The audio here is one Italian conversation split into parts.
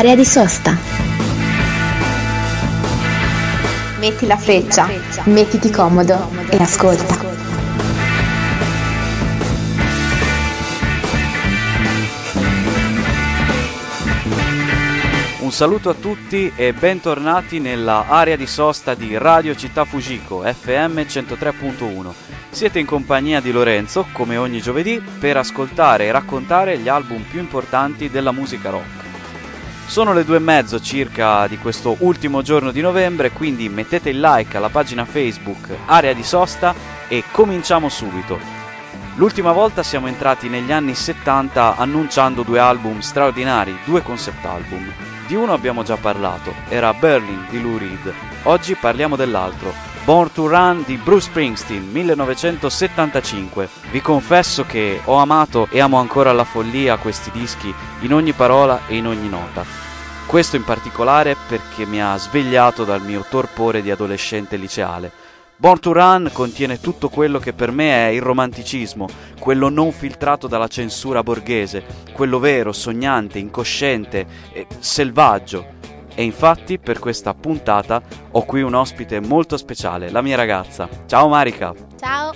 Area di sosta. Metti la freccia, mettiti comodo e ascolta. Un saluto a tutti e bentornati nella area di sosta di Radio Città Fujiko FM 103.1. Siete in compagnia di Lorenzo, come ogni giovedì, per ascoltare e raccontare gli album più importanti della musica rock. Sono le due e mezzo circa di questo ultimo giorno di novembre, quindi mettete il like alla pagina Facebook Area di Sosta e cominciamo subito. L'ultima volta siamo entrati negli anni 70 annunciando due album straordinari, due concept album. Di uno abbiamo già parlato, era Berlin di Lou Reed. Oggi parliamo dell'altro, Born to Run di Bruce Springsteen 1975. Vi confesso che ho amato e amo ancora alla follia questi dischi in ogni parola e in ogni nota. Questo in particolare perché mi ha svegliato dal mio torpore di adolescente liceale. Born to Run contiene tutto quello che per me è il romanticismo, quello non filtrato dalla censura borghese, quello vero, sognante, incosciente selvaggio. E infatti per questa puntata ho qui un ospite molto speciale, la mia ragazza. Ciao Marika! Ciao!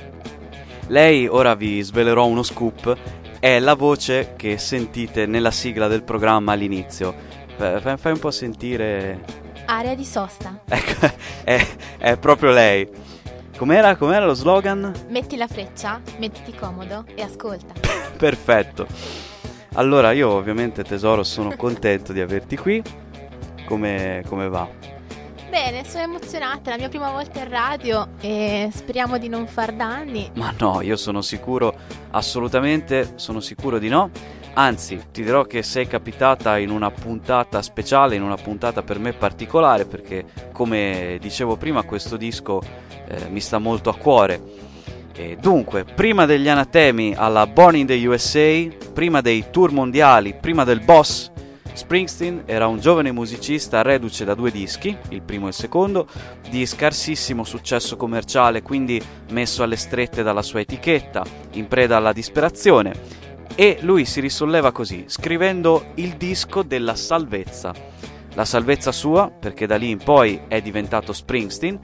Lei, ora vi svelerò uno scoop, è la voce che sentite nella sigla del programma all'inizio. Fai un po' sentire... Area di sosta. Ecco, è, è proprio lei. Com'era, com'era lo slogan? Metti la freccia, mettiti comodo e ascolta. Perfetto. Allora, io ovviamente tesoro sono contento di averti qui. Come, come va? Bene, sono emozionata, è la mia prima volta in radio e speriamo di non far danni. Ma no, io sono sicuro, assolutamente sono sicuro di no. Anzi, ti dirò che sei capitata in una puntata speciale, in una puntata per me particolare, perché come dicevo prima questo disco eh, mi sta molto a cuore. E dunque, prima degli anatemi alla Born in the USA, prima dei tour mondiali, prima del boss, Springsteen era un giovane musicista reduce da due dischi, il primo e il secondo, di scarsissimo successo commerciale, quindi messo alle strette dalla sua etichetta, in preda alla disperazione, e lui si risolleva così, scrivendo il disco della salvezza. La salvezza sua, perché da lì in poi è diventato Springsteen,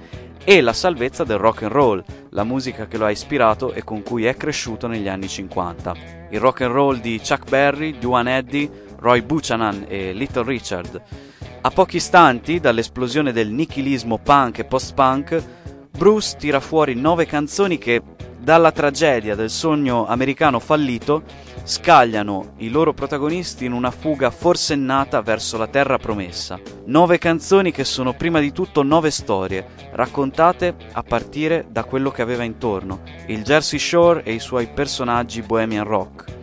e la salvezza del rock and roll, la musica che lo ha ispirato e con cui è cresciuto negli anni 50. Il rock and roll di Chuck Berry, Duane Eddy, Roy Buchanan e Little Richard. A pochi istanti dall'esplosione del nichilismo punk e post-punk, Bruce tira fuori nove canzoni che, dalla tragedia del sogno americano fallito, scagliano i loro protagonisti in una fuga forsennata verso la terra promessa. Nove canzoni che sono prima di tutto nove storie, raccontate a partire da quello che aveva intorno, il Jersey Shore e i suoi personaggi bohemian rock.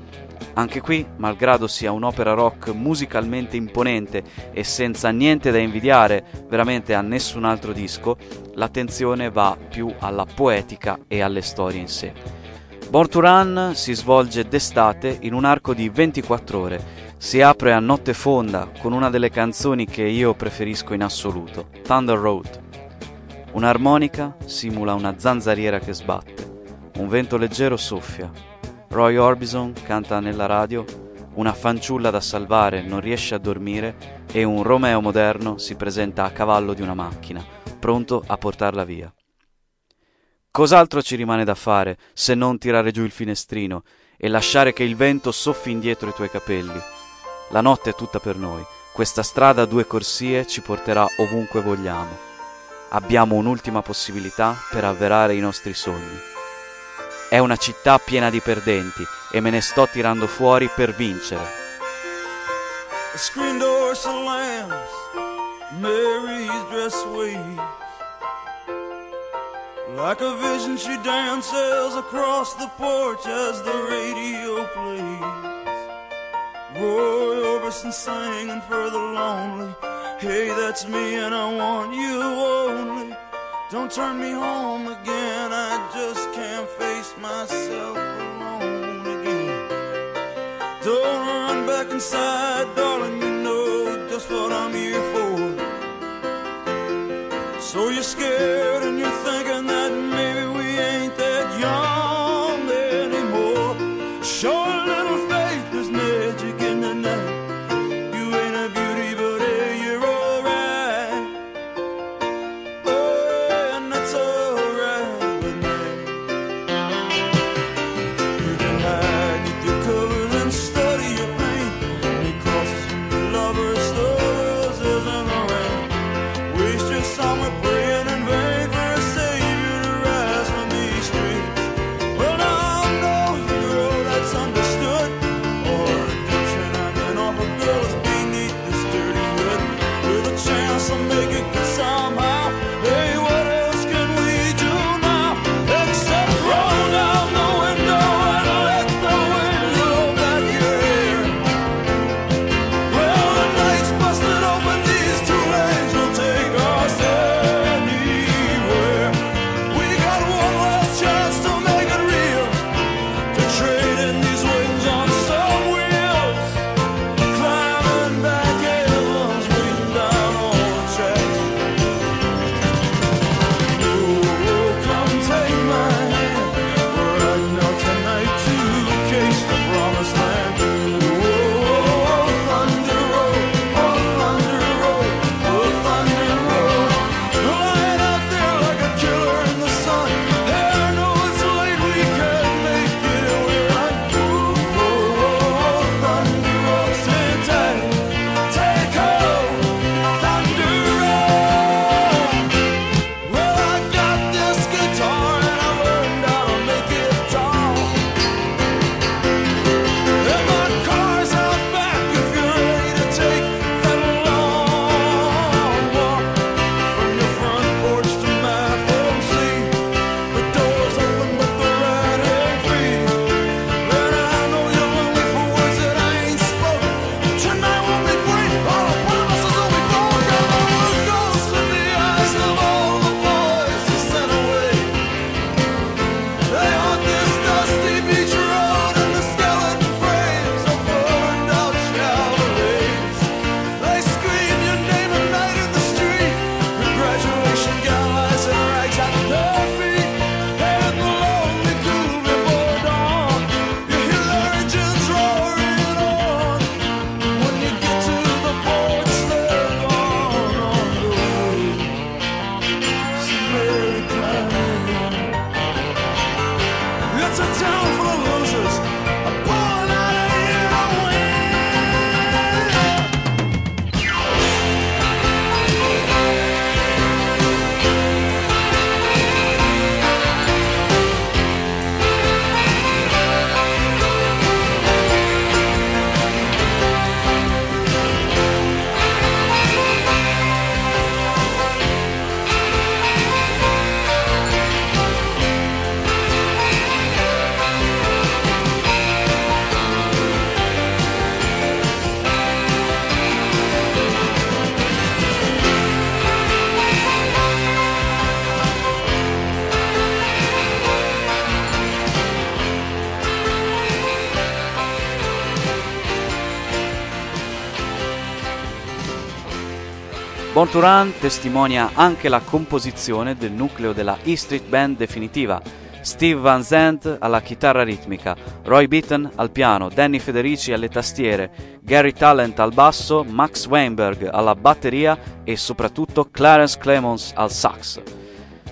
Anche qui, malgrado sia un'opera rock musicalmente imponente e senza niente da invidiare veramente a nessun altro disco, l'attenzione va più alla poetica e alle storie in sé. Born to Run si svolge d'estate in un arco di 24 ore. Si apre a notte fonda con una delle canzoni che io preferisco in assoluto, Thunder Road. Un'armonica simula una zanzariera che sbatte. Un vento leggero soffia. Roy Orbison canta nella radio. Una fanciulla da salvare non riesce a dormire e un Romeo moderno si presenta a cavallo di una macchina, pronto a portarla via. Cos'altro ci rimane da fare se non tirare giù il finestrino e lasciare che il vento soffi indietro i tuoi capelli? La notte è tutta per noi. Questa strada a due corsie ci porterà ovunque vogliamo. Abbiamo un'ultima possibilità per avverare i nostri sogni. È una città piena di perdenti e me ne sto tirando fuori per vincere. The screen door slams, Mary's dress waves. Like a vision, she dances across the porch as the radio plays. Roy Orbison singing for the lonely. Hey, that's me, and I want you only. Don't turn me home myself alone again. Don't run back inside, darling, you know just what I'm here for. So you're scared Small to testimonia anche la composizione del nucleo della E Street Band definitiva. Steve Van Zandt alla chitarra ritmica, Roy Beaton al piano, Danny Federici alle tastiere, Gary Talent al basso, Max Weinberg alla batteria e soprattutto Clarence Clemons al sax.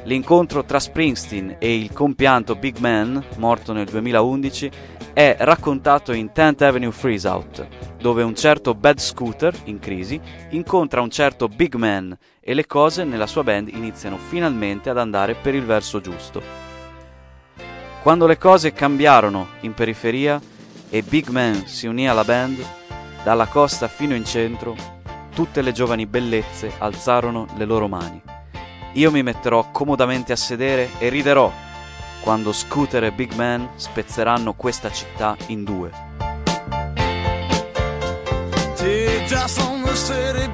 L'incontro tra Springsteen e il compianto Big Man, morto nel 2011, è raccontato in 10th Avenue Freeze Out, dove un certo Bad Scooter, in crisi, incontra un certo Big Man e le cose nella sua band iniziano finalmente ad andare per il verso giusto. Quando le cose cambiarono in periferia e Big Man si unì alla band, dalla costa fino in centro, tutte le giovani bellezze alzarono le loro mani. Io mi metterò comodamente a sedere e riderò quando Scooter e Big Man spezzeranno questa città in due. Teardrops on the city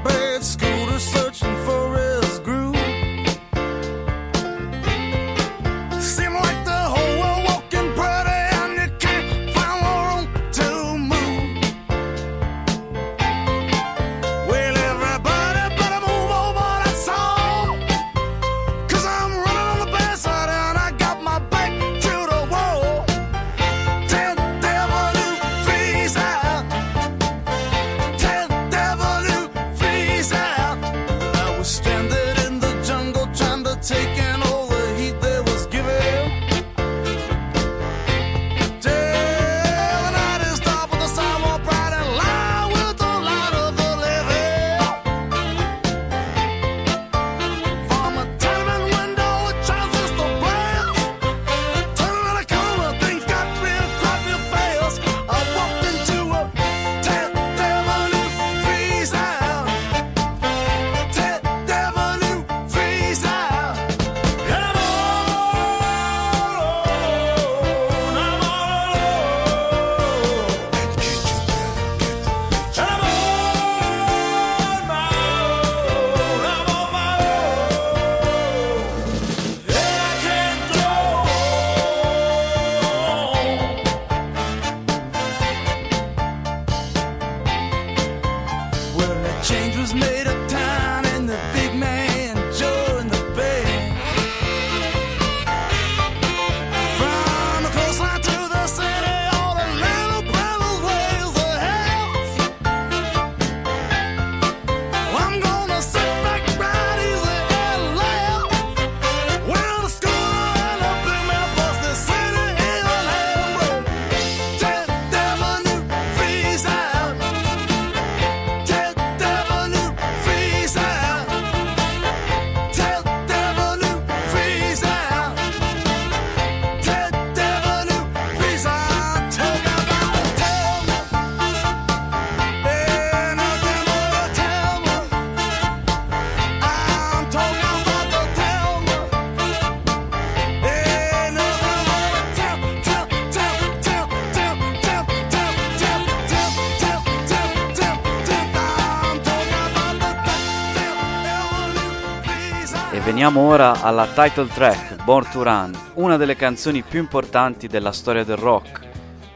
Veniamo ora alla title track, Born to Run, una delle canzoni più importanti della storia del rock.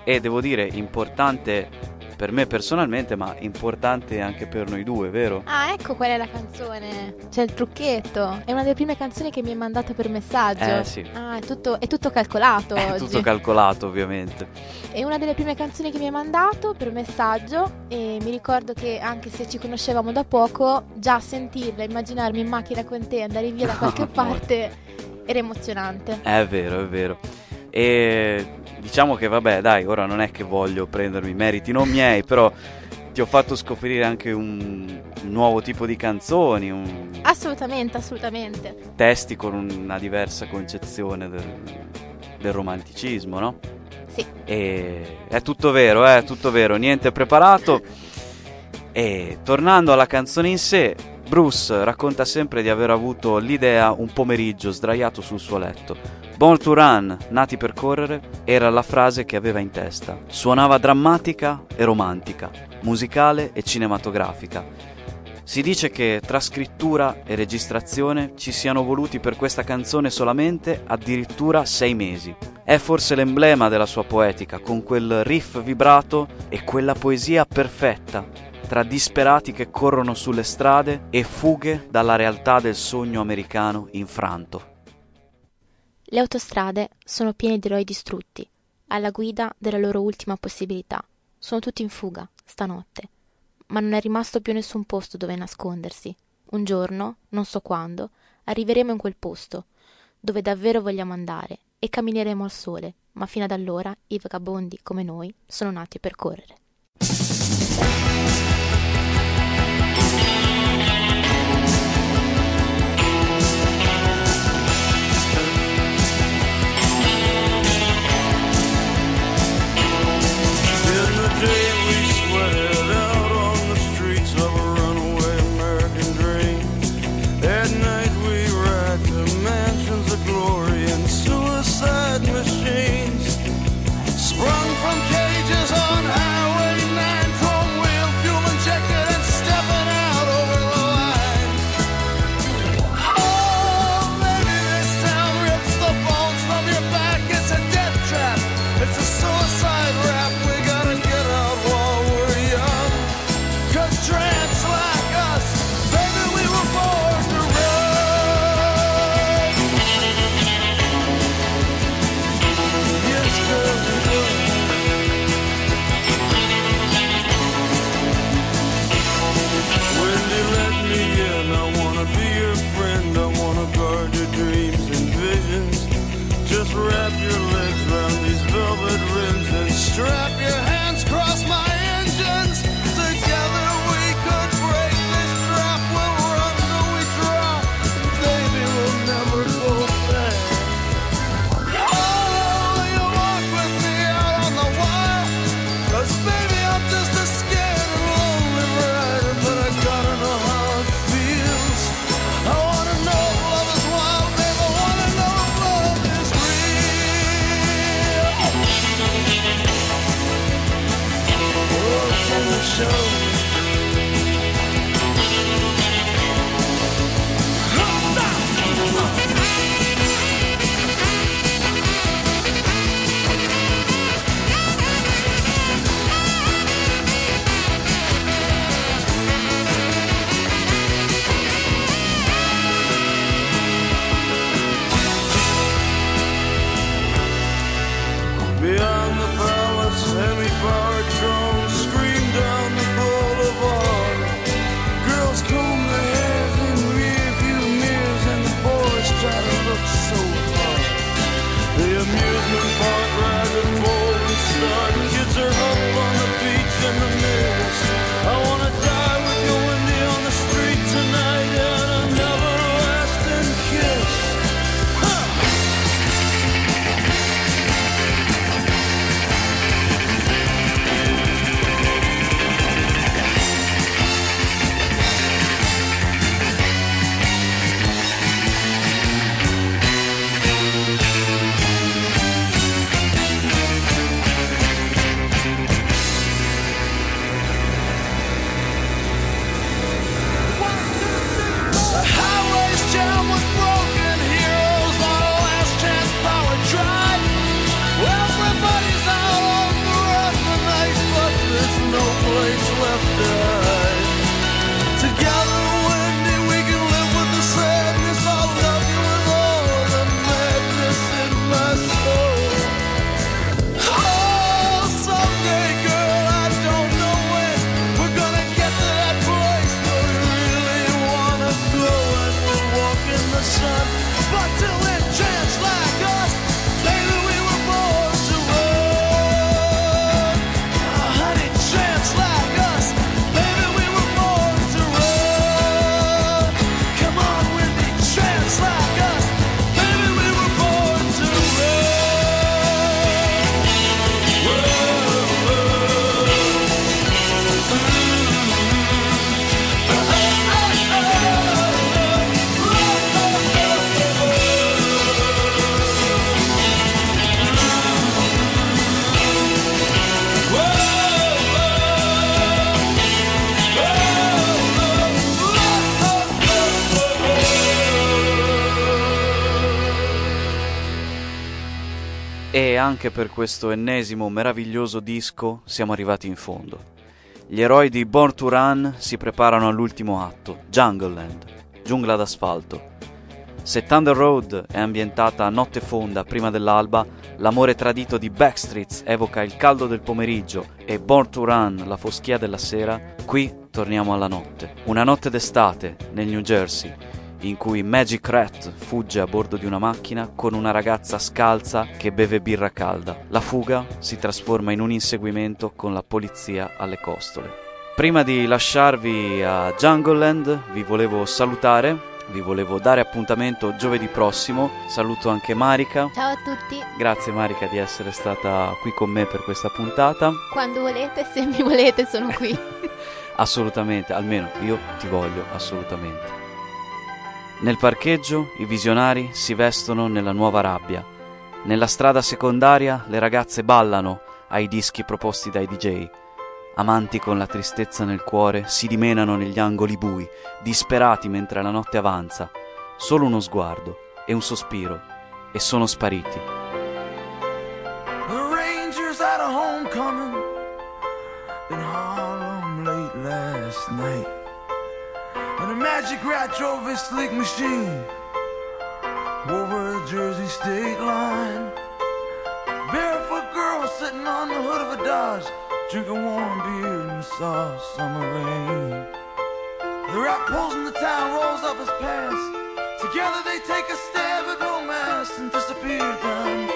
E devo dire importante per me personalmente, ma importante anche per noi due, vero? Ah, ecco qual è la canzone. C'è il trucchetto. È una delle prime canzoni che mi hai mandato per messaggio. Eh sì. Ah, è tutto, è tutto calcolato È oggi. tutto calcolato, ovviamente. È una delle prime canzoni che mi hai mandato per messaggio e mi ricordo che anche se ci conoscevamo da poco, già sentirla, immaginarmi in macchina con te, andare via da qualche parte era emozionante. È vero, è vero. E diciamo che vabbè, dai, ora non è che voglio prendermi meriti non miei, però ti ho fatto scoprire anche un, un nuovo tipo di canzoni, un- Assolutamente, assolutamente. testi con una diversa concezione del, del romanticismo, no? Sì. E è tutto vero, è tutto vero, niente preparato. E tornando alla canzone in sé, Bruce racconta sempre di aver avuto l'idea un pomeriggio sdraiato sul suo letto. Born to Run, nati per correre, era la frase che aveva in testa. Suonava drammatica e romantica, musicale e cinematografica. Si dice che tra scrittura e registrazione ci siano voluti per questa canzone solamente addirittura sei mesi. È forse l'emblema della sua poetica, con quel riff vibrato e quella poesia perfetta, tra disperati che corrono sulle strade e fughe dalla realtà del sogno americano infranto. Le autostrade sono piene di eroi distrutti, alla guida della loro ultima possibilità. Sono tutti in fuga, stanotte. Ma non è rimasto più nessun posto dove nascondersi. Un giorno, non so quando, arriveremo in quel posto, dove davvero vogliamo andare, e cammineremo al sole, ma fino ad allora i vagabondi come noi sono nati per correre. Anche per questo ennesimo meraviglioso disco siamo arrivati in fondo. Gli eroi di Born to Run si preparano all'ultimo atto, Jungleland, giungla d'asfalto. Se Thunder Road è ambientata a notte fonda prima dell'alba, l'amore tradito di Backstreets evoca il caldo del pomeriggio e Born to Run la foschia della sera, qui torniamo alla notte. Una notte d'estate nel New Jersey, in cui Magic Rat fugge a bordo di una macchina con una ragazza scalza che beve birra calda. La fuga si trasforma in un inseguimento con la polizia alle costole. Prima di lasciarvi a Jungleland vi volevo salutare, vi volevo dare appuntamento giovedì prossimo. Saluto anche Marica. Ciao a tutti, Grazie Marica di essere stata qui con me per questa puntata. quando volete, se mi volete, sono qui. Assolutamente, almeno io ti voglio assolutamente. Nel parcheggio i visionari si vestono nella nuova rabbia. Nella strada secondaria le ragazze ballano ai dischi proposti dai DJ. Amanti con la tristezza nel cuore si dimenano negli angoli bui, disperati mentre la notte avanza. Solo uno sguardo e un sospiro e sono spariti. The Rangers had a homecoming in Harlem late last night. Magic rat drove his sleek machine over the Jersey state line. Barefoot girl sitting on the hood of a Dodge, drinking warm beer in the soft summer rain. The rat pulls in the town, rolls up his pants. Together they take a stab at romance and disappear down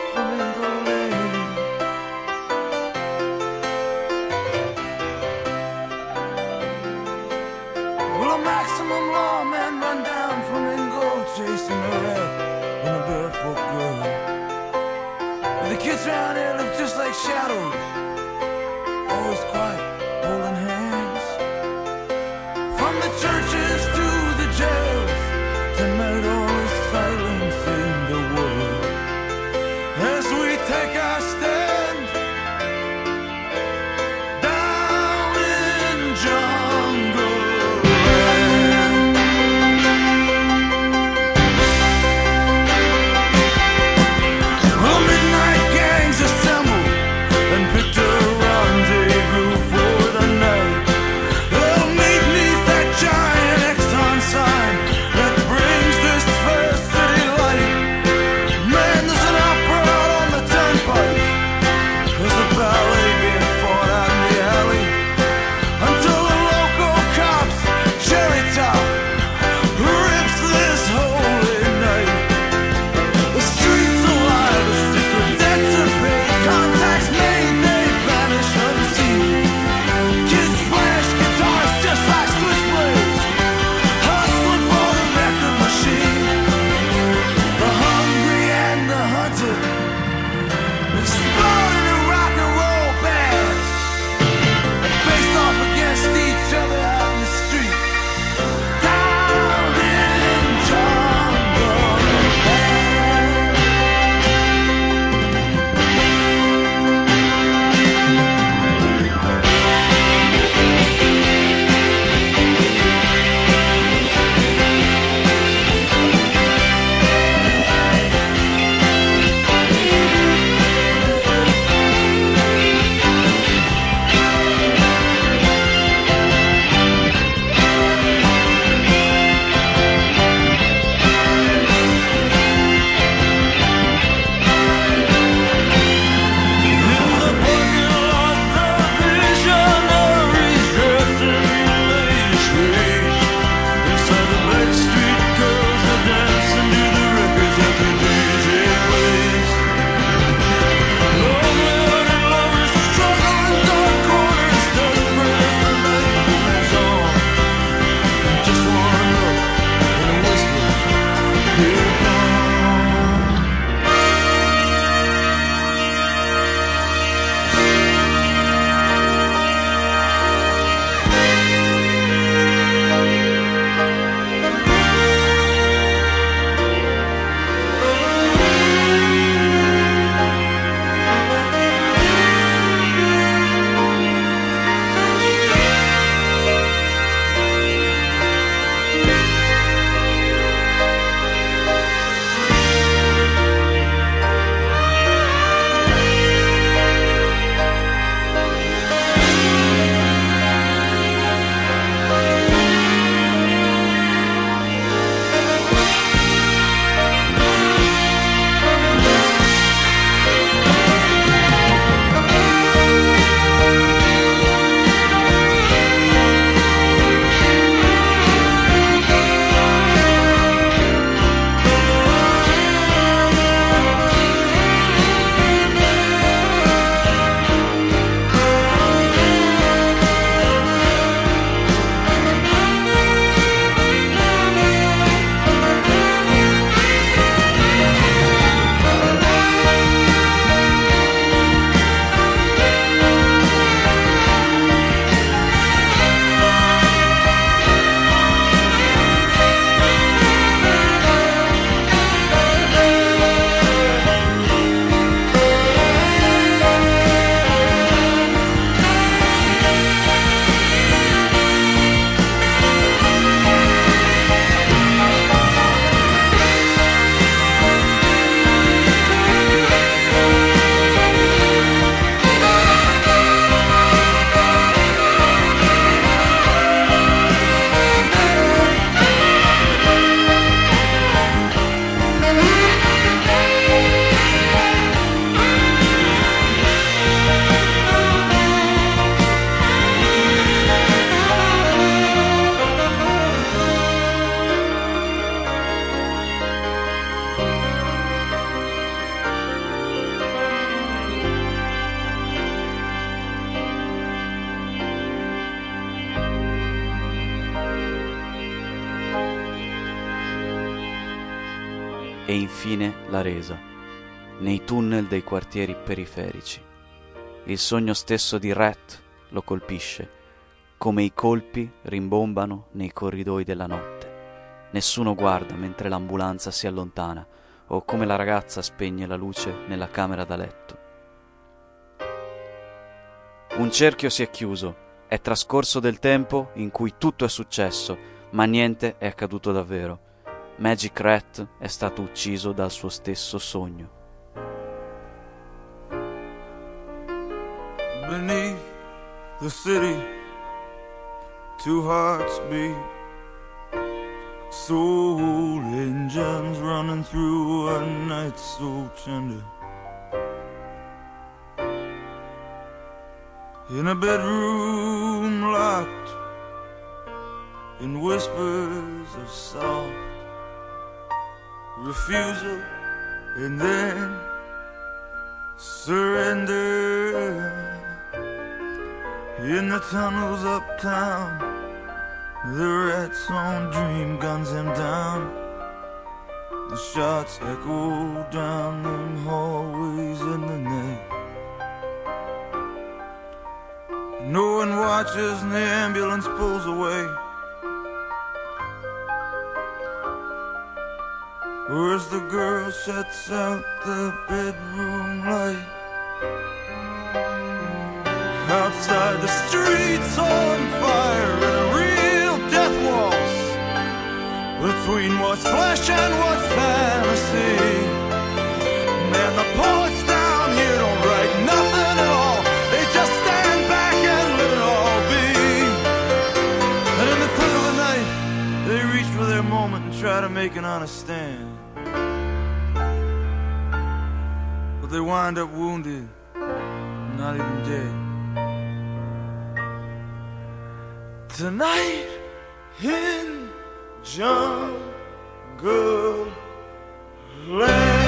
infine la resa, nei tunnel dei quartieri periferici. Il sogno stesso di Rat lo colpisce, come i colpi rimbombano nei corridoi della notte. Nessuno guarda mentre l'ambulanza si allontana o come la ragazza spegne la luce nella camera da letto. Un cerchio si è chiuso, è trascorso del tempo in cui tutto è successo, ma niente è accaduto davvero. Magic Rat è stato ucciso dal suo stesso sogno. Beneath the city, two hearts beat. Soul engines running through a night so tender. In a bedroom locked in whispers of soft refusal and then surrender. In the tunnels uptown, the rats on dream guns him down. The shots echo down them hallways in the night. No one watches and the ambulance pulls away. Where's the girl shuts out the bedroom light? Outside the streets on fire in a real death waltz between what's flesh and what's fantasy. Man, the poets down here don't write nothing at all. They just stand back and let it all be. And in the cool of the night, they reach for their moment and try to make an honest stand. but they wind up wounded, not even dead. Tonight in jungle land.